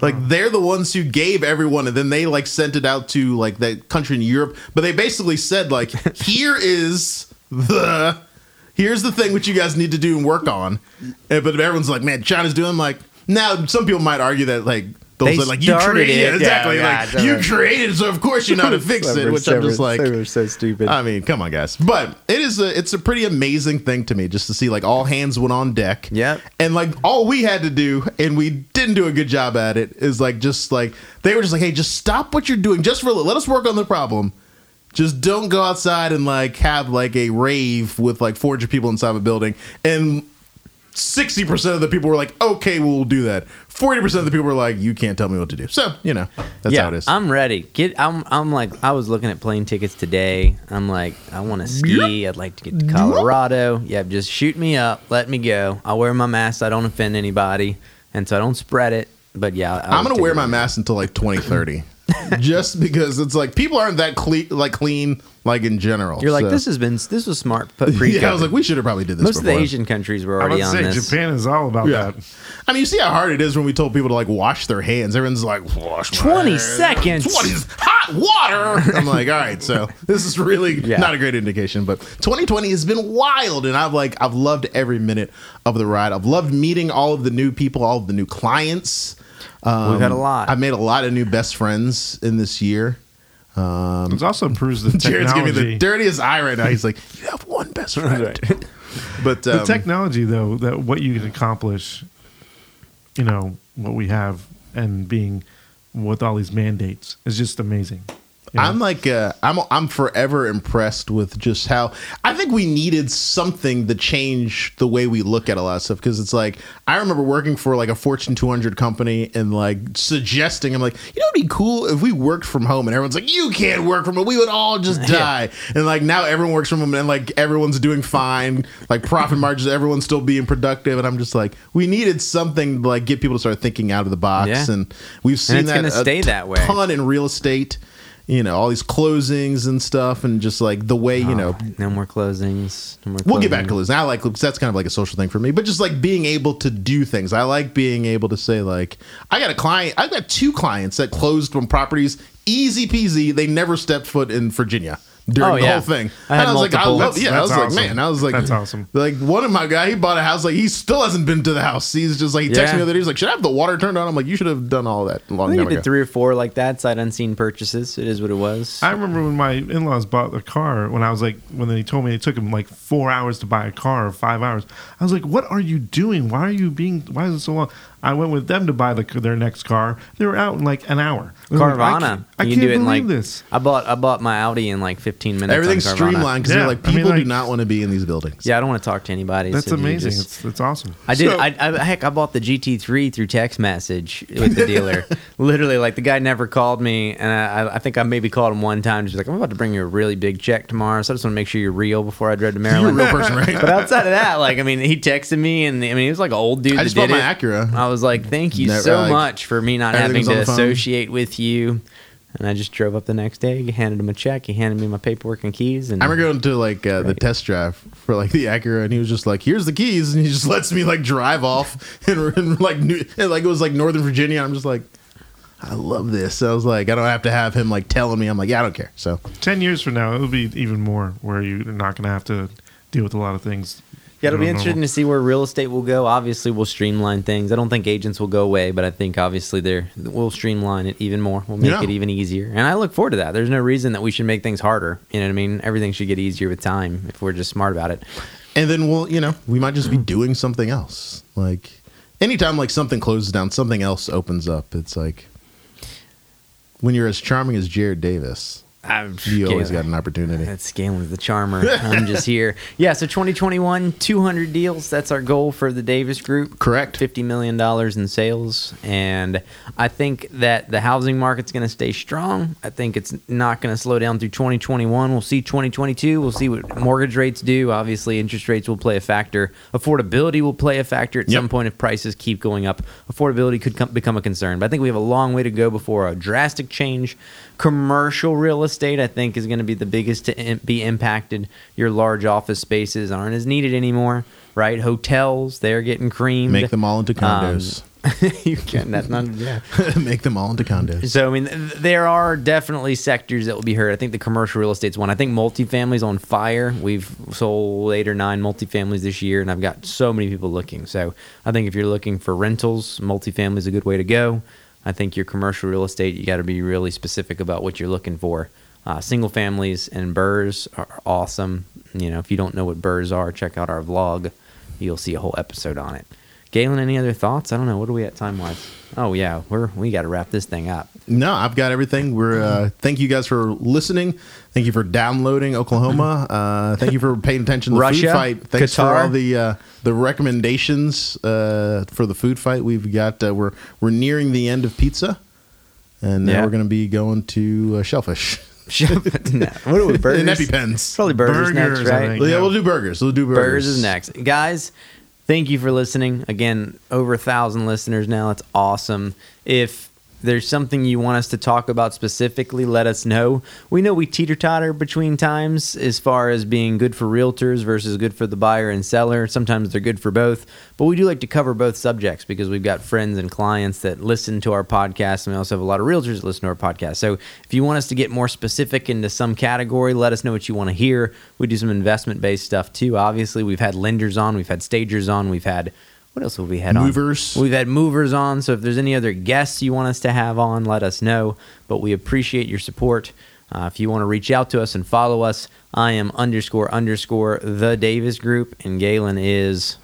Like they're the ones who gave everyone, and then they like sent it out to like that country in Europe. But they basically said like, here is the here's the thing which you guys need to do and work on. And, but everyone's like, man, China's doing I'm like now. Some people might argue that like. They'll They say, like you created it. exactly Yeah, like you created it, so of course you know how to fix it which I'm just like so stupid. I mean, come on, guys. But it is a it's a pretty amazing thing to me just to see like all hands went on deck. Yeah, And like all we had to do, and we didn't do a good job at it, is like just like they were just like, hey, just stop what you're doing, just for. Let us work on the problem. Just don't go outside and like have like a rave with like 400 people inside of a building. And 60% of the people were like, okay, we'll do that. 40% of the people were like, you can't tell me what to do. So, you know, that's yeah, how it is. I'm ready. Get. I'm. I'm like. I was looking at plane tickets today. I'm like. I want to ski. I'd like to get to Colorado. Yeah, just shoot me up. Let me go. I'll wear my mask. So I don't offend anybody, and so I don't spread it. But yeah, I I'm gonna wear my mask until like 2030, just because it's like people aren't that clean, like clean, like in general. You're like So- this has been. This was smart. But Yeah, I was like, we should have probably did this. most of the. Asian countries were I already would on say this. Japan is all about Yeah. that. I mean, you see how hard it is when we told people to like wash their hands. Everyone's like, wash my 20 hands. seconds. 20 hot water. I'm like, all right, so this is really Yeah. not a great indication. But 2020 has been wild, and I've like I've loved every minute of the ride. I've loved meeting all of the new people, all of the new clients. Um, We've had a lot. I've made a lot of new best friends in this year. It also proves the technology. Jared's giving me the dirtiest eye right now. He's like, "You have one best friend." Right. but the um, technology, though, that what you can accomplish, you know, what we have, and being with all these mandates is just amazing. Know? I'm like, uh, I'm I'm forever impressed with just how I think we needed something to change the way we look at a lot of stuff because it's like I remember working for like a Fortune 200 company and like suggesting I'm like, you know, it'd be cool if we worked from home and everyone's like, you can't work from home, we would all just die. And like now everyone works from home and like everyone's doing fine, like profit margins, everyone's still being productive, and I'm just like, we needed something to like get people to start thinking out of the box, Yeah. and we've seen it's that gonna a stay that way. ton in real estate you know all these closings and stuff and just like the way you oh, know no more closings. No more we'll get back to closings. i like because that's kind of like a social thing for me but just like being able to do things i like being able to say like i got a client i've got two clients that closed on properties easy peasy they never stepped foot in virginia during Oh, the yeah. whole thing. I had and I was like, I love, That's- yeah, I was that's like, man, I was like, That's awesome. Like one of my guy, he bought a house. Like he still hasn't been to the house. He's just like he texted Yeah. me the other day. He's like, should I have the water turned on? I'm like, you should have done all that a I long think time I did ago. three or four like that, sight unseen purchases. It is what it was. I remember when my in laws bought a car when I was like, when they told me it took them like four hours to buy a car or five hours. I was like, what are you doing? Why are you being, why is it so long? I went with them to buy the, their next car. They were out in like an hour. I was like, I can't, I can't can do it in believe like this. I bought I bought my Audi in like 15 minutes. Everything's Carvana. streamlined because Yeah, they're like I mean, people do like- not want to be in these buildings. Yeah, I don't want to talk to anybody. That's so you amazing. just- it's, it's awesome. I did. So- I, I heck, I bought the GT3 through text message with the dealer. Literally, like the guy never called me, and I, I think I maybe called him one time. Just like I'm about to bring you a really big check tomorrow, so I just want to make sure you're real before I drive to You're a Maryland. real person, right? But outside of that, like I mean, he texted me, and I mean, he was like an old dude. I just that bought did my it. Acura. I was like, thank you Never- so like, much for me not having everything's on to the phone. associate with you. And I just drove up the next day, he handed him a check, he handed me my paperwork and keys, and I remember going to like uh, the test drive for like the Acura, and he was just like, "Here's the keys," and he just lets me like drive off and, and like new, and, like it was like Northern Virginia. I'm just like, I love this. I was like, I don't have to have him like telling me. I'm like, yeah, I don't care. So Ten years from now, it'll be even more where you're not going to have to deal with a lot of things. Yeah, it'll be mm-hmm. are interesting to see where real estate will go. Obviously, we'll streamline things. I don't think agents will go away, but I think obviously they're we'll streamline it even more. We'll make Yeah. it even easier, and I look forward to that. There's no reason that we should make things harder. You know what I mean? Everything should get easier with time if we're just smart about it. and then we'll you know we might just be mm-hmm. doing something else. Like anytime like something closes down, something else opens up. It's like when you're as charming as Jared Davis, I'm you always Galen. got an opportunity. That's Galen's the charmer. I'm just here. Yeah, so 2021, 200 deals. That's our goal for the Davis Group. Correct. $50 million in sales. And I think that the housing market's going to stay strong. I think it's not going to slow down through 2021. We'll see 2022. We'll see what mortgage rates do. Obviously, interest rates will play a factor. Affordability will play a factor at Yep. some point if prices keep going up. Affordability could come, become a concern. But I think we have a long way to go before a drastic change. Commercial real estate, I think, is going to be the biggest to im- be impacted. Your large office spaces aren't as needed anymore, right? Hotels, they're getting creamed. Make them all into um, condos. you can. That's not. Yeah. Make them all into condos. So I mean, th- there are definitely sectors that will be hurt. I think the commercial real estate's one. I think multifamilies on fire. We've sold eight or nine multifamilies this year, and I've got so many people looking. So I think if you're looking for rentals, multifamily is a good way to go. I think your commercial real estate, you got to be really specific about what you're looking for. Uh, single families and BRRRRs are awesome. You know, if you don't know what BRRRRs are, check out our vlog. You'll see a whole episode on it. Galen, any other thoughts? I don't know. What are we at time wise? Oh yeah, we're we got to wrap this thing up. No, I've got everything. We're uh, thank you guys for listening. Thank you for downloading Oklahoma. Uh, thank you for paying attention to the Russia, food fight. Thanks for Qatar. all the uh, the recommendations uh, for the food fight. We've got uh, we're we're nearing the end of pizza, and now Yeah. we're going to be going to uh, shellfish no, what are we? Burgers. and EpiPens. Probably burgers, Burgers, I right? think. Yeah, Yeah. we'll do burgers. We'll do burgers. Burgers is next, guys. Thank you for listening. Again, over a thousand listeners now. That's awesome. If there's something you want us to talk about specifically, let us know. We know we teeter totter between times as far as being good for realtors versus good for the buyer and seller. Sometimes they're good for both, but we do like to cover both subjects because we've got friends and clients that listen to our podcast, and we also have a lot of realtors that listen to our podcast. So if you want us to get more specific into some category, let us know what you want to hear. We do some investment based stuff too. Obviously, we've had lenders on, we've had stagers on, we've had what else have we had Movers. on? We've had movers on. So if there's any other guests you want us to have on, let us know. But we appreciate your support. Uh, if you want to reach out to us and follow us, I am underscore underscore the Davis Group, and Galen is.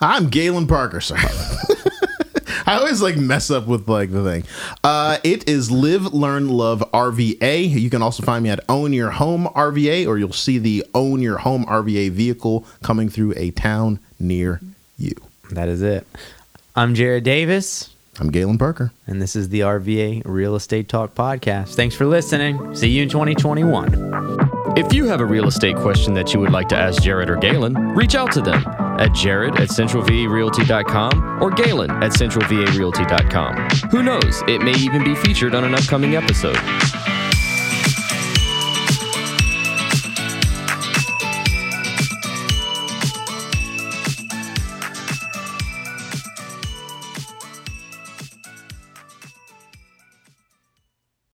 I'm Galen Parker. Sorry. I always like mess up with like the thing. Uh, it is Live, Learn, Love RVA. You can also find me at Own Your Home RVA, or you'll see the Own Your Home RVA vehicle coming through a town near you. That is it. I'm Jared Davis, I'm Galen Parker. and this is the RVA Real Estate Talk Podcast. Thanks for listening. See you in 2021. If you have a real estate question that you would like to ask Jared or Galen, reach out to them at jared at centralvarealty.com or galen at centralvarealty.com. Who knows, it may even be featured on an upcoming episode.